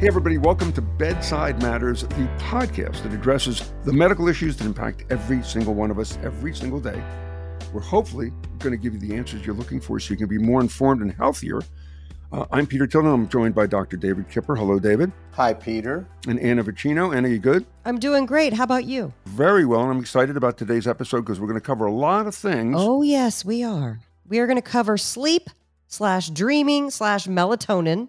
Hey, everybody, welcome to Bedside Matters, the podcast that addresses the medical issues that impact every single one of us every single day. We're hopefully going to give you the answers you're looking for so you can be more informed and healthier. Uh, I'm Peter Tilden. I'm joined by Dr. David Kipper. Hello, David. Hi, Peter. And Anna Vocino. Anna, you good? I'm doing great. How about you? Very well. And I'm excited about today's episode because we're going to cover a lot of things. Oh, yes, we are. We are going to cover sleep slash dreaming slash melatonin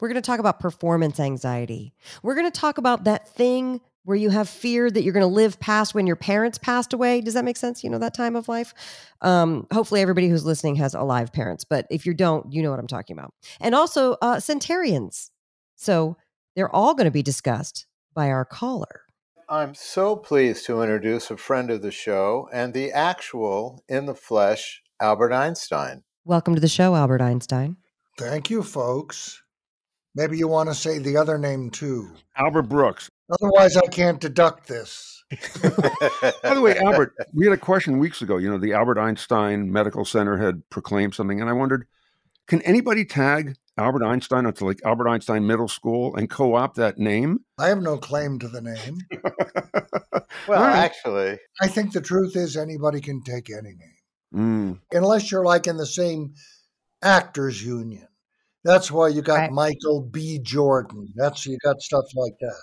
we're going to talk about performance anxiety. We're going to talk about that thing where you have fear that you're going to live past when your parents passed away. Does that make sense? You know, that time of life? Um, hopefully, everybody who's listening has alive parents, but if you don't, you know what I'm talking about. And also, uh, centenarians. So they're all going to be discussed by our caller. I'm so pleased to introduce a friend of the show and the actual, in the flesh, Albert Einstein. Welcome to the show, Albert Einstein. Thank you, folks. Maybe you want to say the other name too. Albert Brooks. Otherwise, I can't deduct this. By the way, Albert, we had a question weeks ago. You know, the Albert Einstein Medical Center had proclaimed something, and I wondered, can anybody tag Albert Einstein onto like Albert Einstein Middle School and co-opt that name? I have no claim to the name. well, right. actually, I think the truth is anybody can take any name, mm. unless you're like in the same actors union. That's why you got right. Michael B. Jordan. That's you got stuff like that.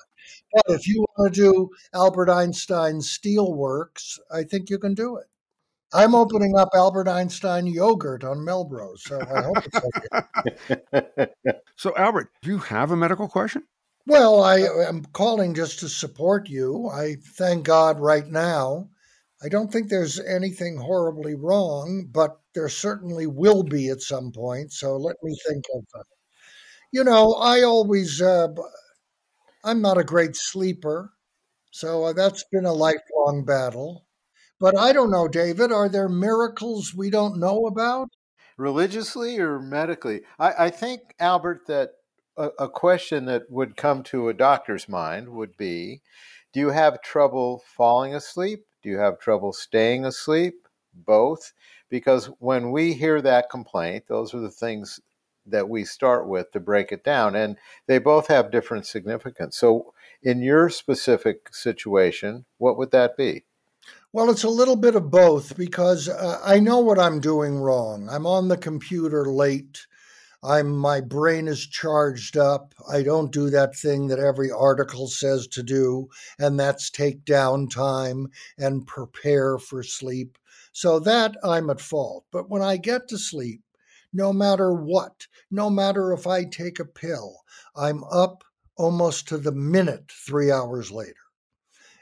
But if you want to do Albert Einstein Steelworks, I think you can do it. I'm opening up Albert Einstein yogurt on Melrose, so I hope it's okay. so, Albert, do you have a medical question? Well, I am calling just to support you. I thank God right now. I don't think there's anything horribly wrong, but there certainly will be at some point. So let me think of, uh, you know, I always, uh, I'm not a great sleeper. So uh, that's been a lifelong battle. But I don't know, David, are there miracles we don't know about? Religiously or medically? I, I think, Albert, that a, a question that would come to a doctor's mind would be Do you have trouble falling asleep? Do you have trouble staying asleep? Both? because when we hear that complaint, those are the things that we start with to break it down, and they both have different significance. So, in your specific situation, what would that be? Well, it's a little bit of both because uh, I know what I'm doing wrong. I'm on the computer late. I'm my brain is charged up. I don't do that thing that every article says to do, and that's take down time and prepare for sleep. So that I'm at fault. But when I get to sleep, no matter what, no matter if I take a pill, I'm up almost to the minute three hours later.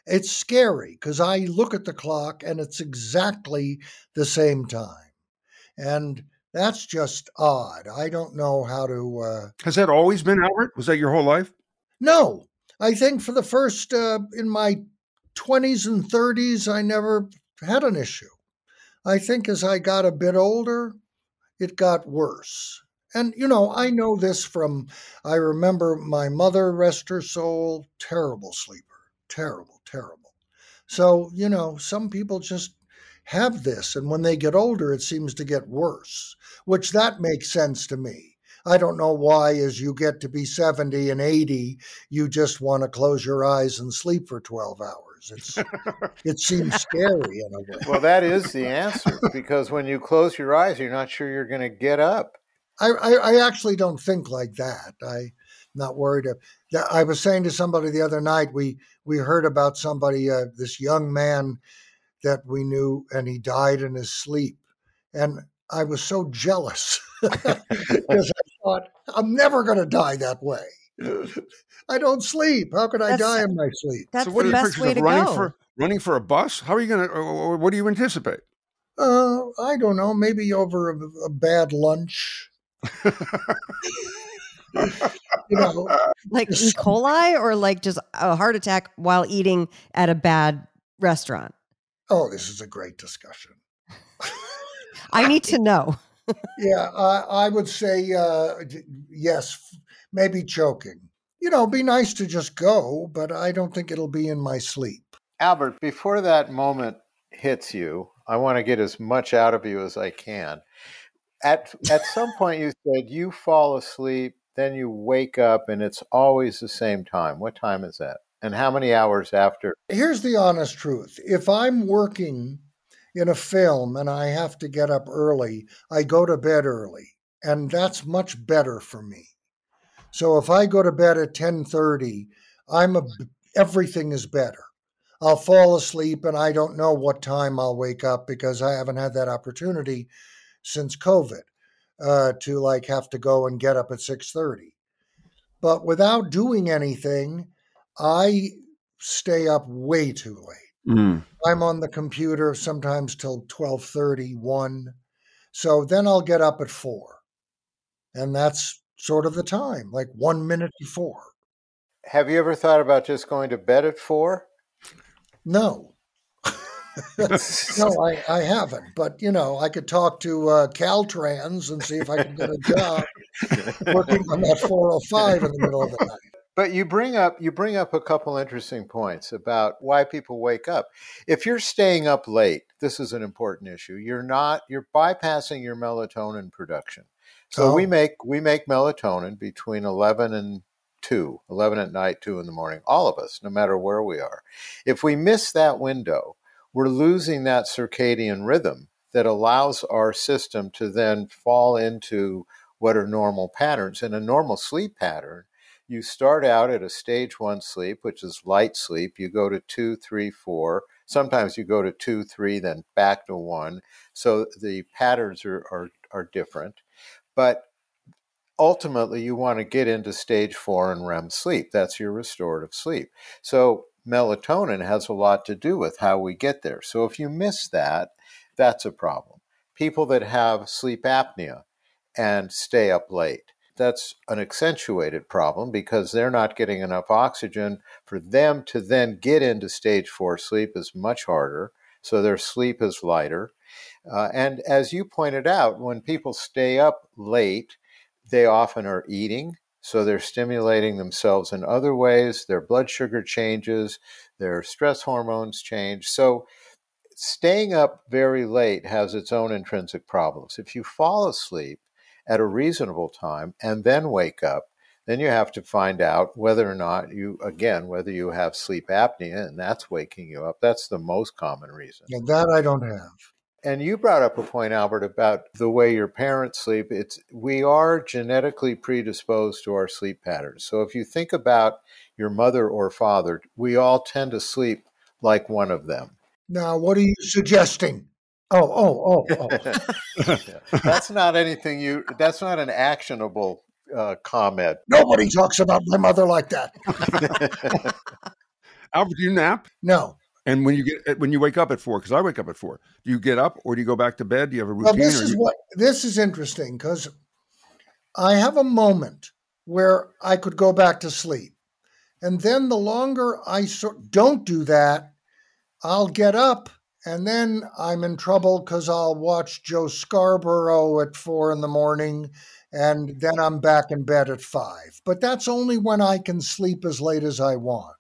It's scary because I look at the clock and it's exactly the same time. And that's just odd. I don't know how to. Uh, Has that always been Albert? Was that your whole life? No. I think for the first, uh, in my 20s and 30s, I never had an issue. I think as I got a bit older, it got worse. And, you know, I know this from, I remember my mother, rest her soul, terrible sleeper, terrible, terrible. So, you know, some people just have this. And when they get older, it seems to get worse, which that makes sense to me. I don't know why, as you get to be 70 and 80, you just want to close your eyes and sleep for 12 hours. It's it seems scary in a way. Well, that is the answer because when you close your eyes, you're not sure you're going to get up. I, I, I actually don't think like that. I'm not worried. Of, I was saying to somebody the other night, we we heard about somebody, uh, this young man that we knew, and he died in his sleep, and I was so jealous because I thought I'm never going to die that way. I don't sleep. How could I that's, die in my sleep? That's so what the best way to running go. For, running for a bus? How are you going to, what do you anticipate? Uh, I don't know. Maybe over a, a bad lunch. you know, like E. coli or like just a heart attack while eating at a bad restaurant? Oh, this is a great discussion. I need to know. yeah, I, I would say uh, yes, maybe choking. You know, be nice to just go, but I don't think it'll be in my sleep. Albert, before that moment hits you, I want to get as much out of you as I can. At at some point, you said you fall asleep then you wake up and it's always the same time. What time is that? And how many hours after? Here's the honest truth. If I'm working in a film and I have to get up early, I go to bed early, and that's much better for me. So if I go to bed at 10:30, I'm a everything is better. I'll fall asleep and I don't know what time I'll wake up because I haven't had that opportunity since COVID uh, to like have to go and get up at 6:30. But without doing anything, I stay up way too late. Mm. I'm on the computer sometimes till 12:30, 1. So then I'll get up at 4. And that's sort of the time, like 1 minute before. Have you ever thought about just going to bed at 4? No. no, I, I haven't. But, you know, I could talk to uh, Caltrans and see if I can get a job working on that 405 in the middle of the night. But you bring up you bring up a couple interesting points about why people wake up. If you're staying up late, this is an important issue. You're not you're bypassing your melatonin production. So Oh. we make we make melatonin between 11 and 2, 11 at night, 2 in the morning, all of us, no matter where we are. If we miss that window, we're losing that circadian rhythm that allows our system to then fall into what are normal patterns. And a normal sleep pattern, you start out at a stage one sleep, which is light sleep. You go to two, three, four. Sometimes you go to two, three, then back to one. So the patterns are, are, are different. But ultimately, you want to get into stage four and REM sleep. That's your restorative sleep. So melatonin has a lot to do with how we get there. So if you miss that, that's a problem. People that have sleep apnea and stay up late, that's an accentuated problem because they're not getting enough oxygen. For them to then get into stage four sleep is much harder. So their sleep is lighter. Uh, and as you pointed out, when people stay up late, they often are eating. So they're stimulating themselves in other ways. Their blood sugar changes, their stress hormones change. So staying up very late has its own intrinsic problems. If you fall asleep at a reasonable time and then wake up, then you have to find out whether or not you, again, whether you have sleep apnea and that's waking you up. That's the most common reason. And that I don't have. And you brought up a point, Albert, about the way your parents sleep. It's we are genetically predisposed to our sleep patterns. So if you think about your mother or father, we all tend to sleep like one of them. Now, what are you suggesting? Oh, oh, oh, oh. that's not anything you. That's not an actionable uh, comment. Nobody talks about my mother like that. Albert, do you nap? No. And when you get when you wake up at four, because I wake up at four, do you get up or do you go back to bed? Do you have a routine? Well, this or is you- what this is interesting because I have a moment where I could go back to sleep, and then the longer I so, don't do that, I'll get up, and then I'm in trouble because I'll watch Joe Scarborough at four in the morning, and then I'm back in bed at five. But that's only when I can sleep as late as I want.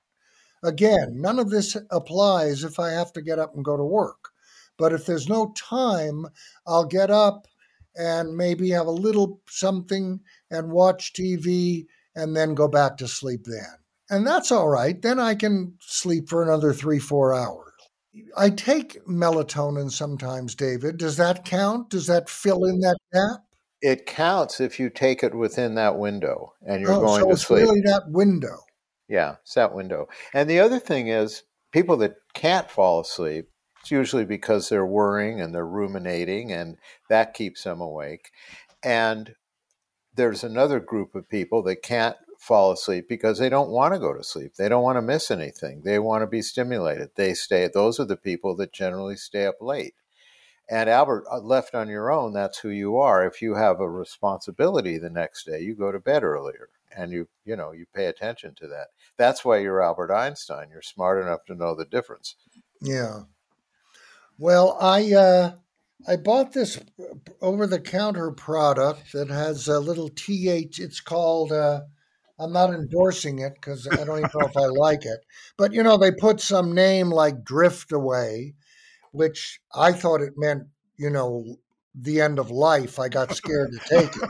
Again, none of this applies if I have to get up and go to work. But if there's no time, I'll get up and maybe have a little something and watch TV and then go back to sleep then. And that's all right. Then I can sleep for another three, four hours. I take melatonin sometimes, David. Does that count? Does that fill in that gap? It counts if you take it within that window and you're oh, going so to it's sleep. really that window. Yeah, it's that window. And the other thing is, people that can't fall asleep, it's usually because they're worrying and they're ruminating, and that keeps them awake. And there's another group of people that can't fall asleep because they don't want to go to sleep. They don't want to miss anything. They want to be stimulated. They stay. Those are the people that generally stay up late. And Albert, uh, left on your own, that's who you are. If you have a responsibility the next day, you go to bed earlier and you you know you pay attention to that that's why you're albert einstein you're smart enough to know the difference Yeah. Well, I uh, I bought this over the counter product that has a little th. It's called. Uh, I'm not endorsing it because I don't even know if I like it. But you know, they put some name like Drift Away, which I thought it meant you know the end of life. I got scared to take it.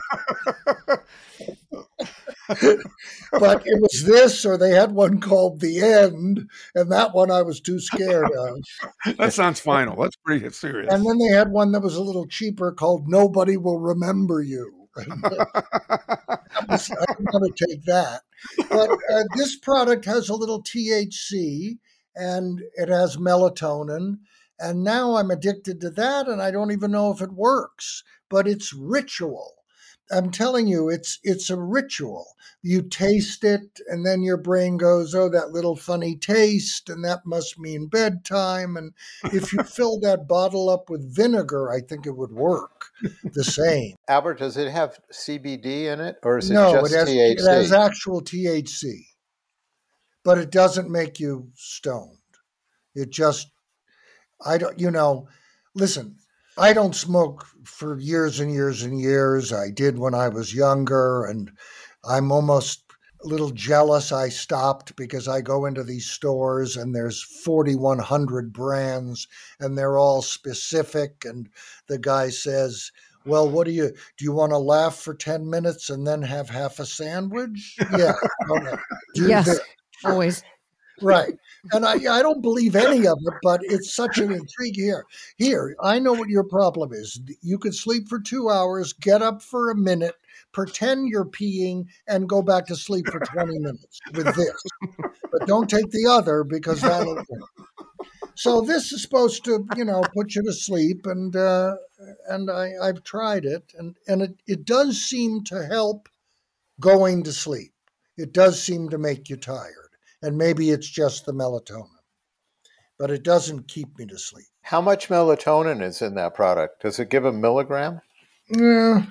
but it was this, or they had one called The End, and that one I was too scared of. that sounds final. That's pretty serious. And then they had one that was a little cheaper called Nobody Will Remember You. Was, I didn't want to take that. But uh, this product has a little THC and it has melatonin. And now I'm addicted to that, and I don't even know if it works, but it's ritual. I'm telling you, it's it's a ritual. You taste it, and then your brain goes, "Oh, that little funny taste," and that must mean bedtime. And if you fill that bottle up with vinegar, I think it would work the same. Albert, does it have CBD in it, or is it no, just it has, THC? it has actual THC, but it doesn't make you stoned. It just, I don't, you know, listen. I don't smoke for years and years and years. I did when I was younger, and I'm almost a little jealous I stopped because I go into these stores and there's 4,100 brands and they're all specific. And the guy says, well, what do you do? You want to laugh for 10 minutes and then have half a sandwich? Yeah. Okay. Yes. this. Always. Right. And I, I don't believe any of it, but it's such an intrigue here. Here, I know what your problem is. You could sleep for two hours, get up for a minute, pretend you're peeing, and go back to sleep for 20 minutes with this. But don't take the other because that'll. So this is supposed to, you know, put you to sleep, and uh, and I, I've tried it, and and it, it does seem to help going to sleep. It does seem to make you tired and maybe it's just the melatonin, but it doesn't keep me to sleep. How much melatonin is in that product? Does it give a milligram? Yeah.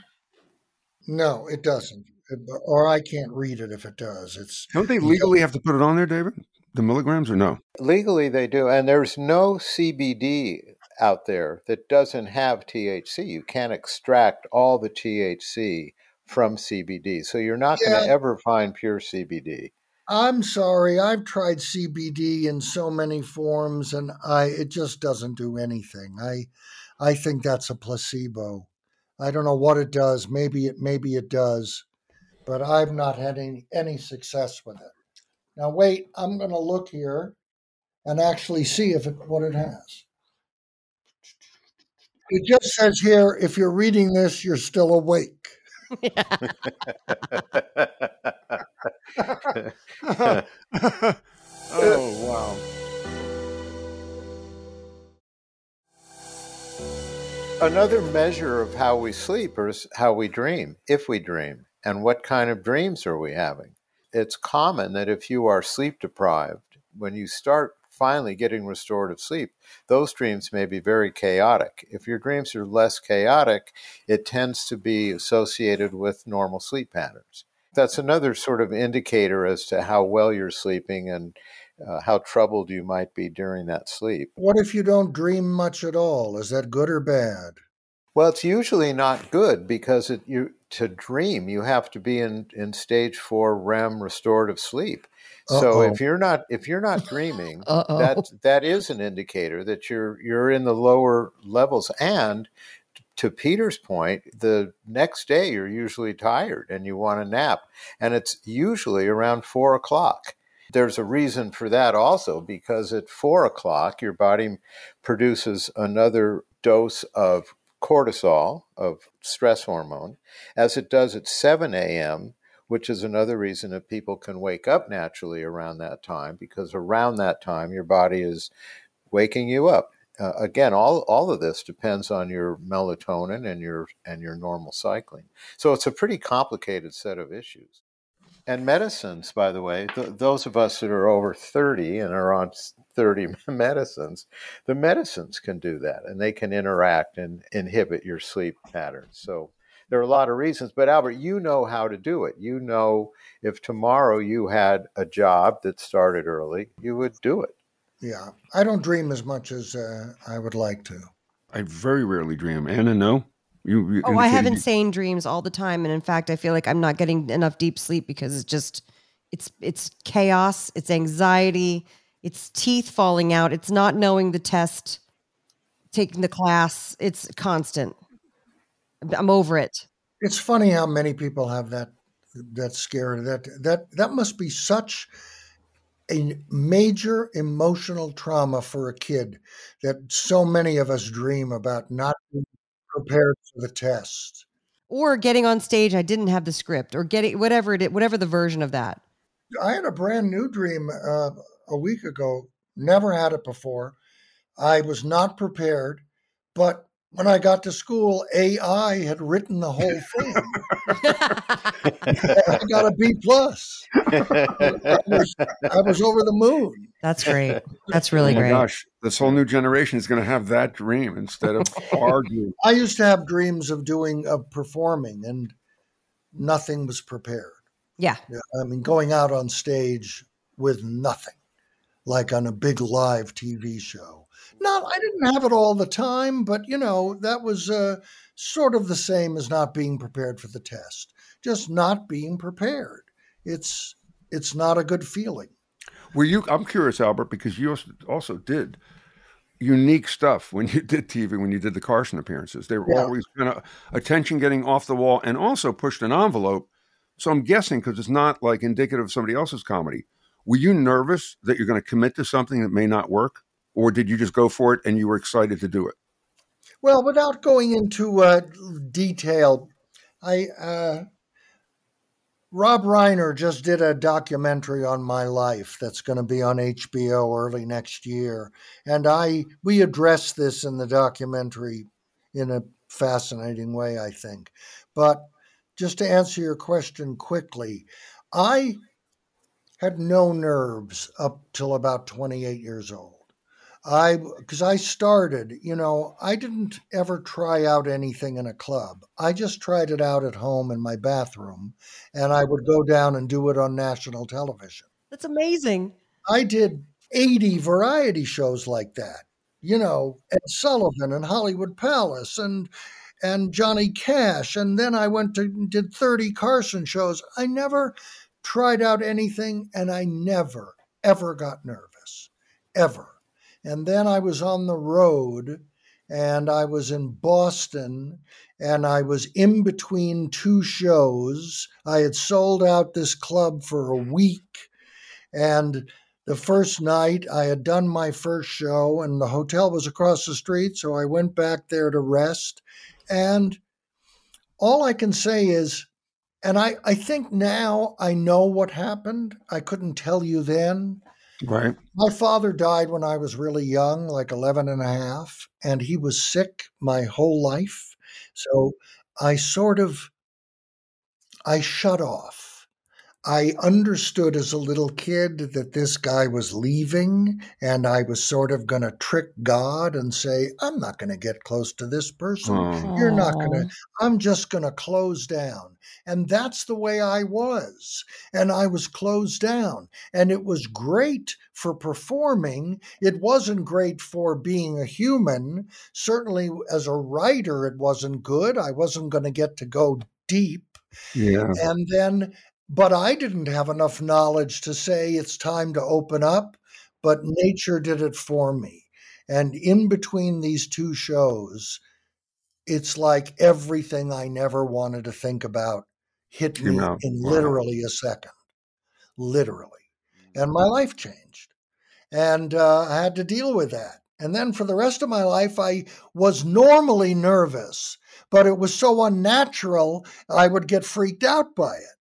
No, it doesn't. It- or I can't read it if it does. It's Don't they legally have to put it on there, David? The milligrams or no? Legally, they do. And there's no CBD out there that doesn't have THC. You can't extract all the THC from CBD. So you're not going to ever find pure CBD. I'm sorry. I've tried CBD in so many forms and I it just doesn't do anything. I I think that's a placebo. I don't know what it does. Maybe it maybe it does, but I've not had any any success with it. Now wait, I'm going to look here and actually see if it what it has. It just says here if you're reading this you're still awake. oh wow. Another measure of how we sleep is how we dream, if we dream, and what kind of dreams are we having. It's common that if you are sleep deprived, when you start finally getting restorative sleep, those dreams may be very chaotic. If your dreams are less chaotic, it tends to be associated with normal sleep patterns. That's another sort of indicator as to how well you're sleeping and uh, how troubled you might be during that sleep. What if you don't dream much at all? Is that good or bad? Well, it's usually not good because it, you to dream you have to be in, in stage four REM restorative sleep. So Uh-oh. if you're not if you're not dreaming, that that is an indicator that you're you're in the lower levels. And to Peter's point, the next day you're usually tired and you want a nap, and it's usually around four o'clock. There's a reason for that also because at four o'clock your body produces another dose of cortisol, of stress hormone, as it does at 7 a.m., which is another reason that people can wake up naturally around that time, because around that time your body is waking you up. Uh, again, all, all of this depends on your melatonin and your and your normal cycling. So it's a pretty complicated set of issues. And medicines, by the way, th- those of us that are over 30 and are on 30 medicines, the medicines can do that and they can interact and inhibit your sleep patterns. So there are a lot of reasons, but Albert, you know how to do it. You know if tomorrow you had a job that started early, you would do it. Yeah, I don't dream as much as uh, I would like to. I very rarely dream. Anna, no? You, you Oh, I have indicated you- insane dreams all the time, and in fact, I feel like I'm not getting enough deep sleep because it's just it's it's chaos, it's anxiety, it's teeth falling out, it's not knowing the test, taking the class, it's constant. I'm over it. It's funny how many people have that That's scary. That that that must be such a major emotional trauma for a kid that so many of us dream about not being prepared for the test. Or getting on stage i didn't have the script or getting whatever it whatever the version of that. I had a brand new dream uh, a week ago never had it before. I was not prepared but when I got to school, AI had written the whole thing. I got a B plus. I was, I was over the moon. That's great. That's oh really oh my great. gosh, this whole new generation is going to have that dream instead of our dream. I used to have dreams of doing of performing, and nothing was prepared. Yeah. I mean, going out on stage with nothing, like on a big live TV show not, I didn't have it all the time, but you know, that was uh, sort of the same as not being prepared for the test. Just not being prepared. It's it's not a good feeling. Were you? I'm curious, Albert, because you also did unique stuff when you did TV, when you did the Carson appearances. They were yeah. always kind of attention getting off the wall and also pushed an envelope. So I'm guessing because it's not like indicative of somebody else's comedy. Were you nervous that you're going to commit to something that may not work? Or did you just go for it and you were excited to do it? Well, without going into uh, detail, I uh, Rob Reiner just did a documentary on my life that's going to be on HBO early next year, and I we address this in the documentary in a fascinating way, I think. But just to answer your question quickly, I had no nerves up till about 28 years old. I because I started, you know, I didn't ever try out anything in a club. I just tried it out at home in my bathroom, and I would go down and do it on national television. That's amazing. I did 80 variety shows like that. You know, Ed Sullivan and Hollywood Palace and and Johnny Cash, and then I went to did 30 Carson shows. I never tried out anything, and I never ever got nervous, ever and then I was on the road and I was in Boston and I was in between two shows. I had sold out this club for a week. And the first night I had done my first show and the hotel was across the street. So I went back there to rest. And all I can say is, and I, I think now I know what happened. I couldn't tell you then. Right. My father died when I was really young, like 11 and a half, and he was sick my whole life. So I sort of I shut off. I understood as a little kid that this guy was leaving, and I was sort of going to trick God and say, I'm not going to get close to this person. Oh. You're not going to, I'm just going to close down. And that's the way I was. And I was closed down. And it was great for performing. It wasn't great for being a human. Certainly, as a writer, it wasn't good. I wasn't going to get to go deep. Yeah. And then but I didn't have enough knowledge to say it's time to open up, but nature did it for me. And in between these two shows, it's like everything I never wanted to think about hit me know, in wow. literally a second. Literally. And my life changed. And uh, I had to deal with that. And then for the rest of my life, I was normally nervous, but it was so unnatural, I would get freaked out by it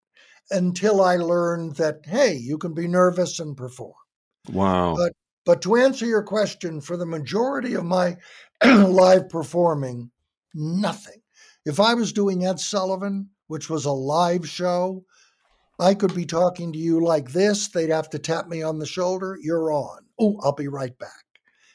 until I learned that, hey, you can be nervous and perform. Wow. But, but to answer your question, for the majority of my live performing, nothing. If I was doing Ed Sullivan, which was a live show, I could be talking to you like this. They'd have to tap me on the shoulder. You're on. Oh, I'll be right back.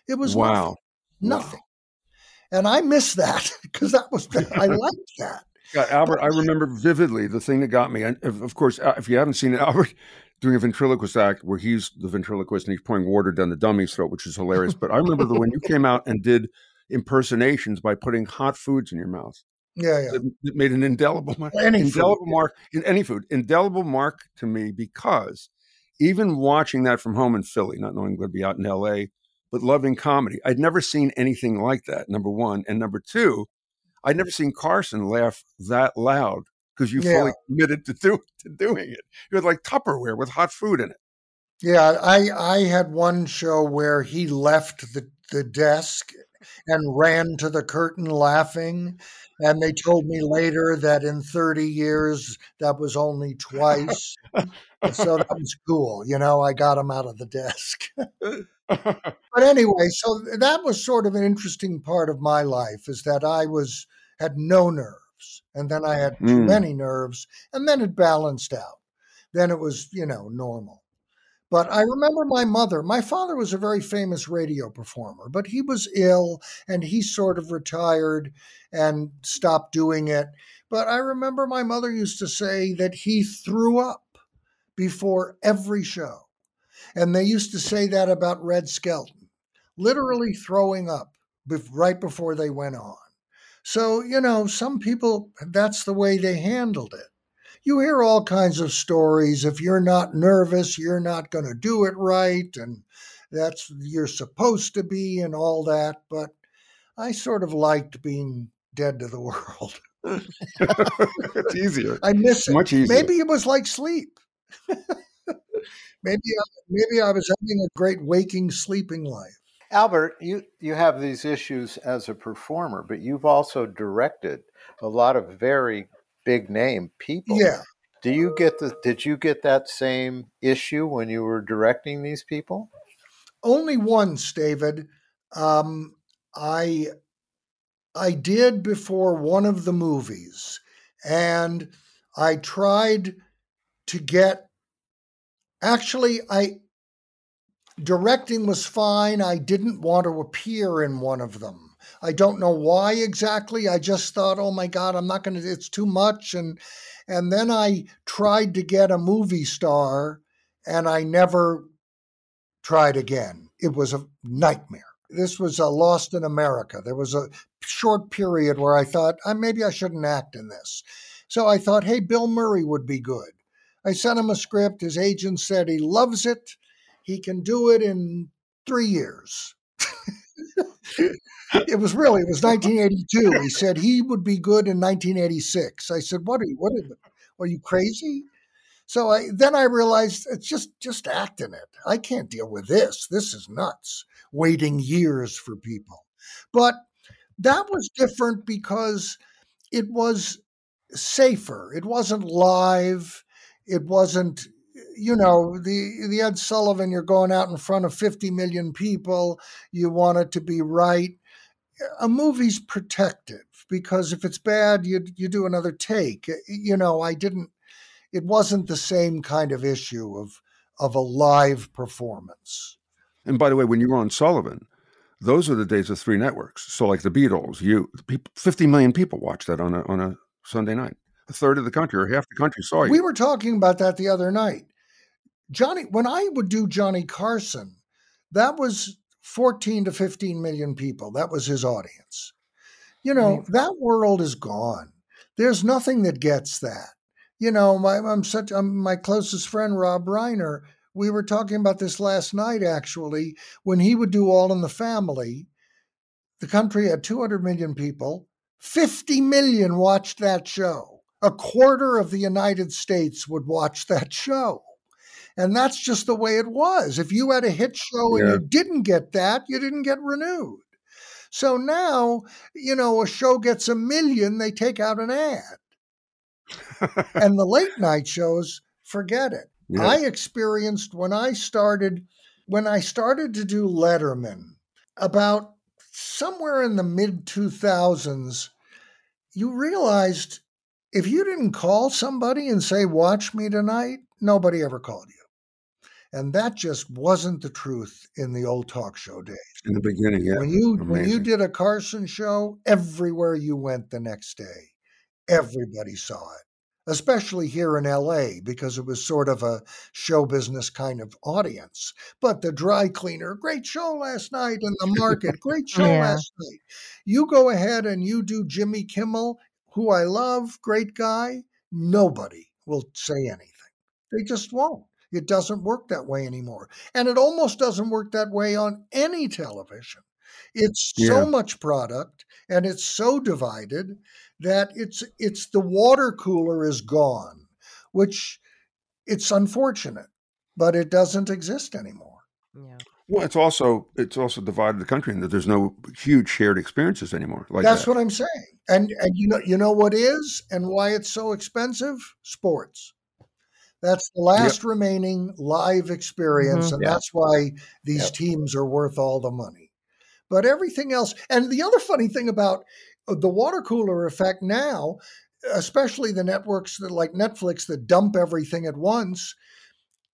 It was wow. Nothing. nothing. Wow. And I miss that because that was, I liked that. Yeah, Albert, I remember vividly the thing that got me. And of course, uh, if you haven't seen it, Albert doing a ventriloquist act where he's the ventriloquist and he's pouring water down the dummy's throat, which is hilarious. But I remember the when you came out and did impersonations by putting hot foods in your mouth. Yeah, yeah. It, it made an indelible mark. Any indelible food. mark in any food. Indelible mark to me because even watching that from home in Philly, not knowing I'm going to be out in L.A., but loving comedy, I'd never seen anything like that. Number one, and number two, I'd never seen Carson laugh that loud because you Yeah. fully committed to do to doing it. You had like Tupperware with hot food in it. Yeah, I I had one show where he left the, the desk and ran to the curtain laughing. And they told me later that in 30 years that was only twice. So that was cool. You know, I got him out of the desk. but anyway, so that was sort of an interesting part of my life is that I was had no nerves and then I had too Mm. many nerves and then it balanced out. Then it was, you know, normal. But I remember my mother, my father was a very famous radio performer, but he was ill and he sort of retired and stopped doing it. But I remember my mother used to say that he threw up before every show. And they used to say that about Red Skelton, literally throwing up right before they went on. So, you know, some people, that's the way they handled it. You hear all kinds of stories. If you're not nervous, you're not going to do it right. And that's, you're supposed to be, and all that. But I sort of liked being dead to the world. it's easier. I miss It's it. much easier. Maybe it was like sleep. maybe I, maybe I was having a great waking sleeping life. Albert, you, you have these issues as a performer, but you've also directed a lot of very big name people. Yeah. Do you get the did you get that same issue when you were directing these people? Only once, David. Um, I I did before one of the movies, and I tried to get. Actually, I directing was fine. I didn't want to appear in one of them. I don't know why exactly. I just thought, oh my God, I'm not going to. It's too much, and and then I tried to get a movie star, and I never tried again. It was a nightmare. This was a Lost in America. There was a short period where I thought "Ah, maybe I shouldn't act in this. So I thought, hey, Bill Murray would be good. I sent him a script. His agent said he loves it. He can do it in three years. it was really it was 1982. He said he would be good in 1986. I said, "What are you? What are, are you crazy?" So I then I realized it's just just acting it. I can't deal with this. This is nuts. Waiting years for people, but that was different because it was safer. It wasn't live. It wasn't you know the the Ed Sullivan. You're going out in front of 50 million people. You want it to be right. A movie's protective because if it's bad, you you do another take. You know, I didn't. It wasn't the same kind of issue of of a live performance. And by the way, when you were on Sullivan, those are the days of three networks. So like the Beatles, you people, 50 million people watched that on a on a Sunday night. A third of the country or half the country saw you. We were talking about that the other night. Johnny, when I would do Johnny Carson, that was 14 to 15 million people. That was his audience. You know, that world is gone. There's nothing that gets that. You know, my, I'm such I'm, my closest friend Rob Reiner. We were talking about this last night. Actually, when he would do All in the Family, the country had 200 million people. 50 million watched that show. A quarter of the United States would watch that show. And that's just the way it was. If you had a hit show and you didn't get that, you didn't get renewed. So now, you know, a show gets a million, they take out an ad. and the late night shows, forget it. Yeah. I experienced when I started when I started to do Letterman about somewhere in the mid 2000s you realized if you didn't call somebody and say watch me tonight nobody ever called you and that just wasn't the truth in the old talk show days in the beginning, yeah. when you when you did a Carson show, everywhere you went the next day, everybody saw it. Especially here in LA, because it was sort of a show business kind of audience. But the dry cleaner, great show last night in the market, great show Yeah. last night. You go ahead and you do Jimmy Kimmel, who I love, great guy. Nobody will say anything. They just won't. It doesn't work that way anymore. And it almost doesn't work that way on any television. It's so much product and it's so divided that it's it's the water cooler is gone, which it's unfortunate, but it doesn't exist anymore. Yeah. Well, it's also it's also divided the country in that there's no huge shared experiences anymore. Like That's that. what I'm saying. And and you know you know what is and why it's so expensive? Sports. That's the last remaining live experience, Mhm. and Yeah. that's why these Yep. teams are worth all the money. But everything else, and the other funny thing about uh, the water cooler effect now, especially the networks that like Netflix that dump everything at once,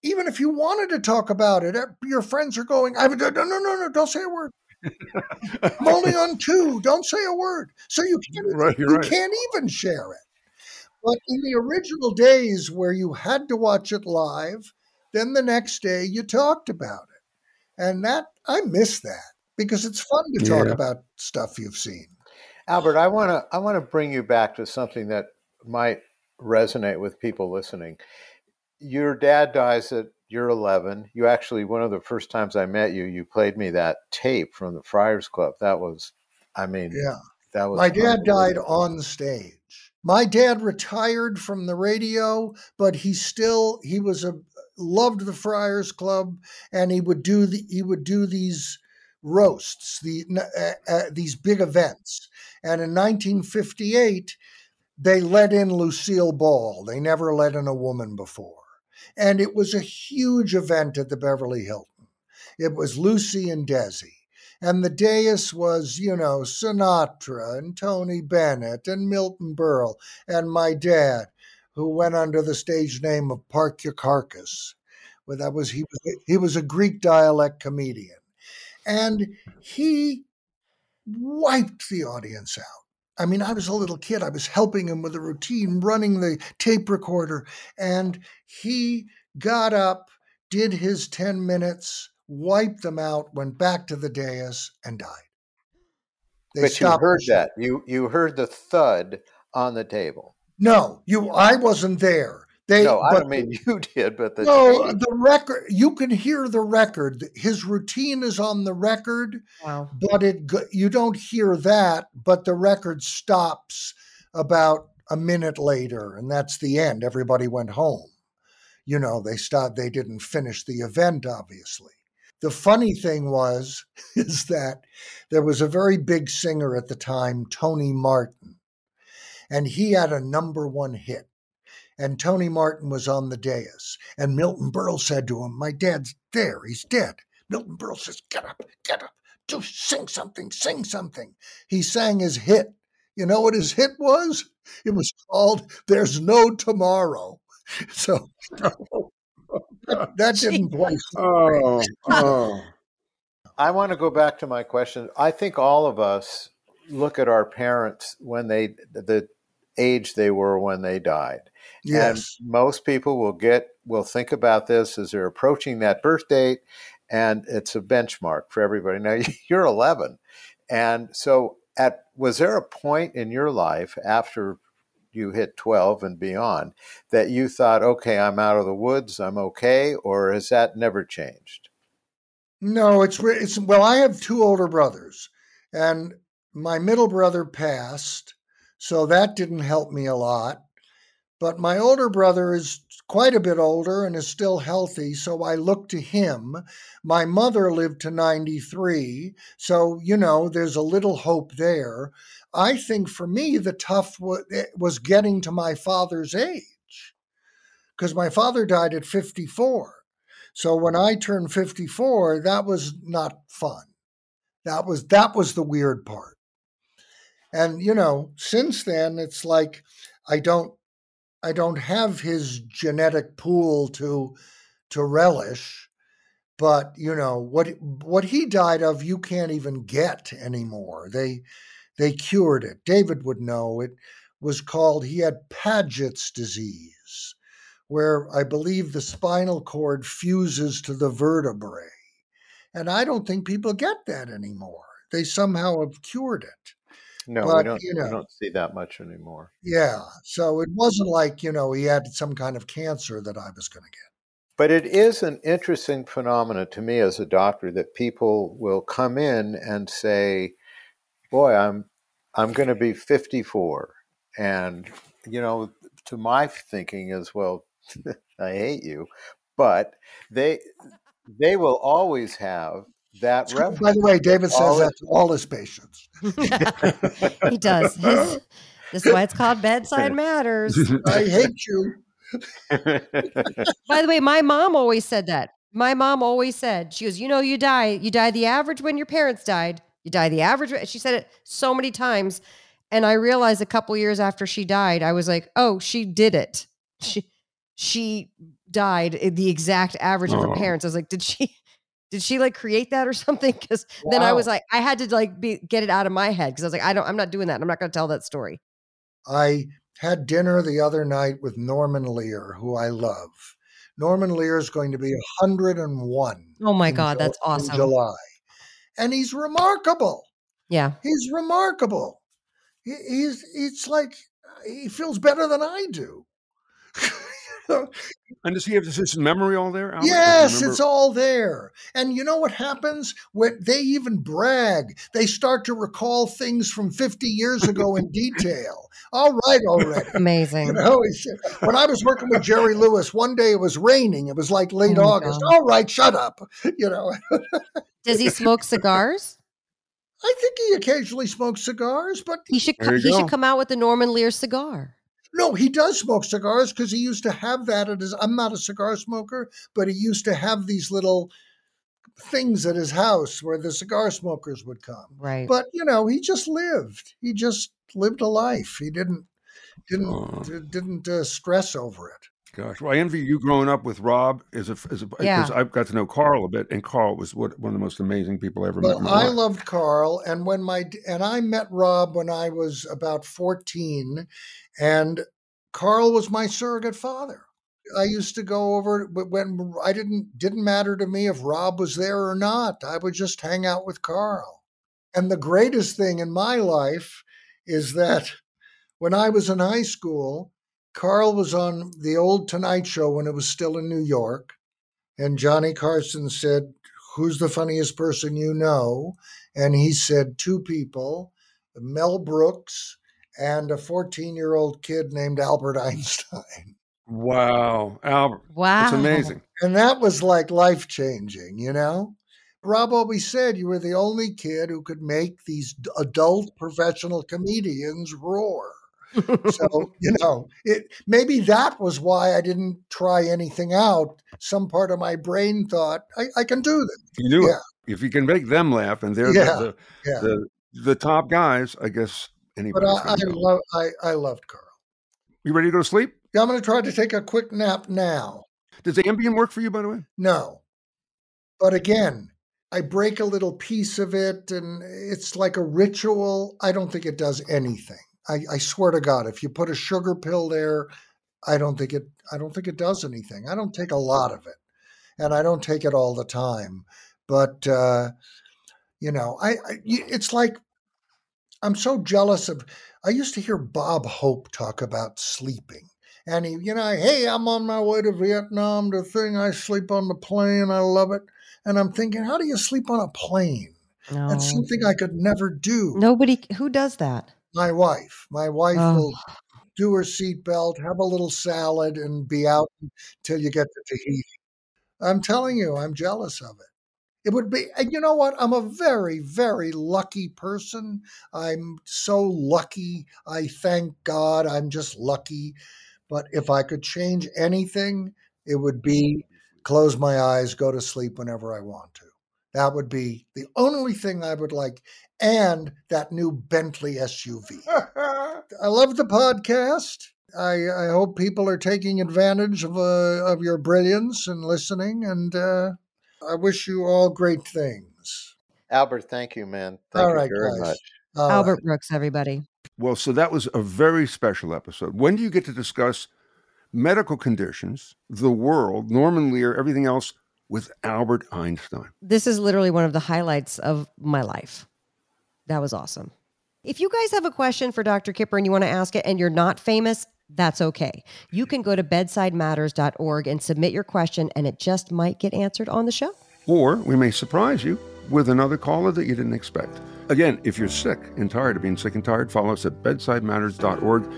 even if you wanted to talk about it, eh, your friends are going, I, no, no, no, no, don't say a word. I'm only on two. Don't say a word. So you can't, right, you right. can't even share it. But in the original days where you had to watch it live, then the next day you talked about it. And that, I miss that because it's fun to talk Yeah. about stuff you've seen. Albert, I want to I want to bring you back to something that might resonate with people listening. Your dad dies at you're 11. You actually one of the first times I met you, you played me that tape from the Friars Club. That was, I mean, Yeah. that was My dad died on stage. My dad retired from the radio, but he still he was a loved the Friars Club, and he would do the he would do these roasts, the uh, uh, these big events. And in 1958, they let in Lucille Ball. They never let in a woman before, and it was a huge event at the Beverly Hilton. It was Lucy and Desi. And the dais was, you know, Sinatra and Tony Bennett and Milton Berle and my dad, who went under the stage name of Parkyakarkus. Well, that was he was he was a Greek dialect comedian, and he wiped the audience out. I mean, I was a little kid. I was helping him with a routine, running the tape recorder, and he got up, did his ten minutes, wiped them out, went back to the dais, and died. They But you heard that. You you heard the thud on the table. No, you. I wasn't there. They. no, I but don't mean you did, but the no, tape. the record. You can hear the record. His routine is on the record, Wow. but it. You don't hear that, but the record stops about a minute later, and that's the end. Everybody went home. You know, they stopped. They didn't finish the event, obviously. The funny thing was, is that there was a very big singer at the time, Tony Martin, and he had a number one hit. And Tony Martin was on the dais, and Milton Berle said to him, "My dad's there. He's dead." Milton Berle says, "Get up, get up, do sing something, sing something." He sang his hit. You know what his hit was? It was called "There's No Tomorrow." So that, that didn't play. Oh, oh. I want to go back to my question. I think all of us look at our parents when they the age they were when they died. Yes. And most people will get will think about this as they're approaching that birth date and it's a benchmark for everybody. Now you're 11. And so at was there a point in your life after you hit 12 and beyond that you thought okay, I'm out of the woods, I'm okay or has that never changed? No, it's it's well. I have two older brothers, and my middle brother passed, so that didn't help me a lot. But my older brother is quite a bit older and is still healthy, so I look to him. My mother lived to 93, so you know there's a little hope there. I think for me the tough eh, was getting to my father's age, because my father died at 54. So when I turned 54, that was not fun. That was that was the weird part. And you know, since then it's like I don't I don't have his genetic pool to to relish, but you know, what what he died of you can't even get anymore. They they cured it. David would know it was called he had Paget's disease where I believe the spinal cord fuses to the vertebrae. And I don't think people get that anymore. They somehow have cured it. No, But, we don't you know. we don't see that much anymore. Yeah. So it wasn't like, you know, he had some kind of cancer that I was going to get. But it is an interesting phenomenon to me as a doctor that people will come in and say, "Boy, I'm I'm going to be 54." And, you know, to my thinking as well, I hate you, but they they will always have that reference. By the way, David says Always- that to all his patients. he does. His, this is why it's called bedside matters. I hate you. By the way, my mom always said that. My mom always said, she goes, you know, you die, you die the average when your parents died. You die the average. She said it so many times. And I realized a couple years after she died, I was like, oh, she did it. She she died the exact average of her Oh. parents. I was like, did she did she like create that or something? Because then I was like, I had to like be get it out of my head because I was like, I don't, I'm not doing that. I'm not going to tell that story. I had dinner the other night with Norman Lear, who I love. Norman Lear is going to be 101. Oh my God, that's in awesome. July. And he's remarkable. Yeah. He's remarkable. He, he's it's like he feels better than I do. And does he have his memory all there? Albert? Yes, it's all there. And you know what happens when they even brag? They start to recall things from 50 years ago in detail. All right, already. Amazing. You know, when I was working with Jerry Lewis, one day it was raining. It was like oh late Oh August. God. All right, shut up. You know, Does he smoke cigars? I think he occasionally smokes cigars, but He should co- he go. should come out with the Norman Lear cigar. No, he does smoke cigars because he used to have that at his. I'm not a cigar smoker, but he used to have these little things at his house where the cigar smokers would come. Right. But you know, he just lived. He just lived a life. He didn't didn't Aw. didn't uh, stress over it. Gosh, well, I envy you growing up with Rob as a, as a Yeah. because I've got to know Carl a bit, and Carl was what, one of the most amazing people I ever met. in Well, my I life. loved Carl, and when my and I met Rob when I was about fourteen, and Carl was my surrogate father. I used to go over but when I didn't didn't matter to me if Rob was there or not. I would just hang out with Carl. And the greatest thing in my life is that when I was in high school, Carl was on the old Tonight Show when it was still in New York, and Johnny Carson said, "Who's the funniest person you know?" And he said two people, Mel Brooks and a 14-year-old kid named Albert Einstein. wow, Albert, wow. that's amazing. And that was like life changing, you know? Rob always said you were the only kid who could make these adult professional comedians roar. So, you know, it maybe that was why I didn't try anything out. Some part of my brain thought, I, I can do this. You knew Yeah. it. If you can make them laugh, and they're Yeah, the, Yeah. the, the the top guys, I guess Anybody. But I, I, love, I, I loved Carl. You ready to go to sleep? Yeah, I'm going to try to take a quick nap now. Does Ambien work for you, by the way? No. But again, I break a little piece of it and it's like a ritual. I don't think it does anything. I, I swear to God, if you put a sugar pill there, I don't think it I don't think it does anything. I don't take a lot of it. And I don't take it all the time. But uh, you know, I, I it's like I'm so jealous of I used to hear Bob Hope talk about sleeping. And he, you know, hey, I'm on my way to Vietnam. The thing I sleep on the plane, I love it. And I'm thinking, how do you sleep on a plane? No. That's something I could never do. Nobody who does that. My wife, my wife Oh. will do her seatbelt, have a little salad, and be out until you get to Tahiti. I'm telling you, I'm jealous of it. It would be, and you know what? I'm a very, very lucky person. I'm so lucky. I thank God I'm just lucky. But if I could change anything, it would be close my eyes, go to sleep whenever I want to. That would be the only thing I would like. And that new Bentley SUV. I love the podcast. I, I hope people are taking advantage of uh, of your brilliance and listening. And uh, I wish you all great things. Albert, thank you, man. Thank All you right, very guys. much. All right. Albert Brooks, everybody. Well, so that was a very special episode. When do you get to discuss medical conditions, the world, Norman Lear, everything else with Albert Einstein? This is literally one of the highlights of my life. That was awesome. If you guys have a question for Dr. Kipper and you want to ask it and you're not famous, that's okay. You can go to bedsidematters.org and submit your question, and it just might get answered on the show. Or we may surprise you with another caller that you didn't expect. Again, if you're sick and tired of being sick and tired, follow us at bedsidematters.org.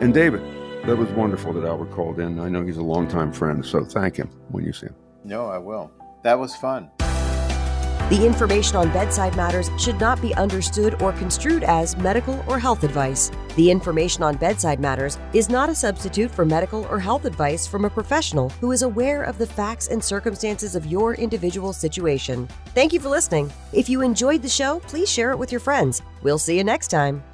And David, that was wonderful that Albert called in. I know he's a longtime friend, so thank him when you see him. No, I will. That was fun. The information on bedside matters should not be understood or construed as medical or health advice. The information on bedside matters is not a substitute for medical or health advice from a professional who is aware of the facts and circumstances of your individual situation. Thank you for listening. If you enjoyed the show, please share it with your friends. We'll see you next time.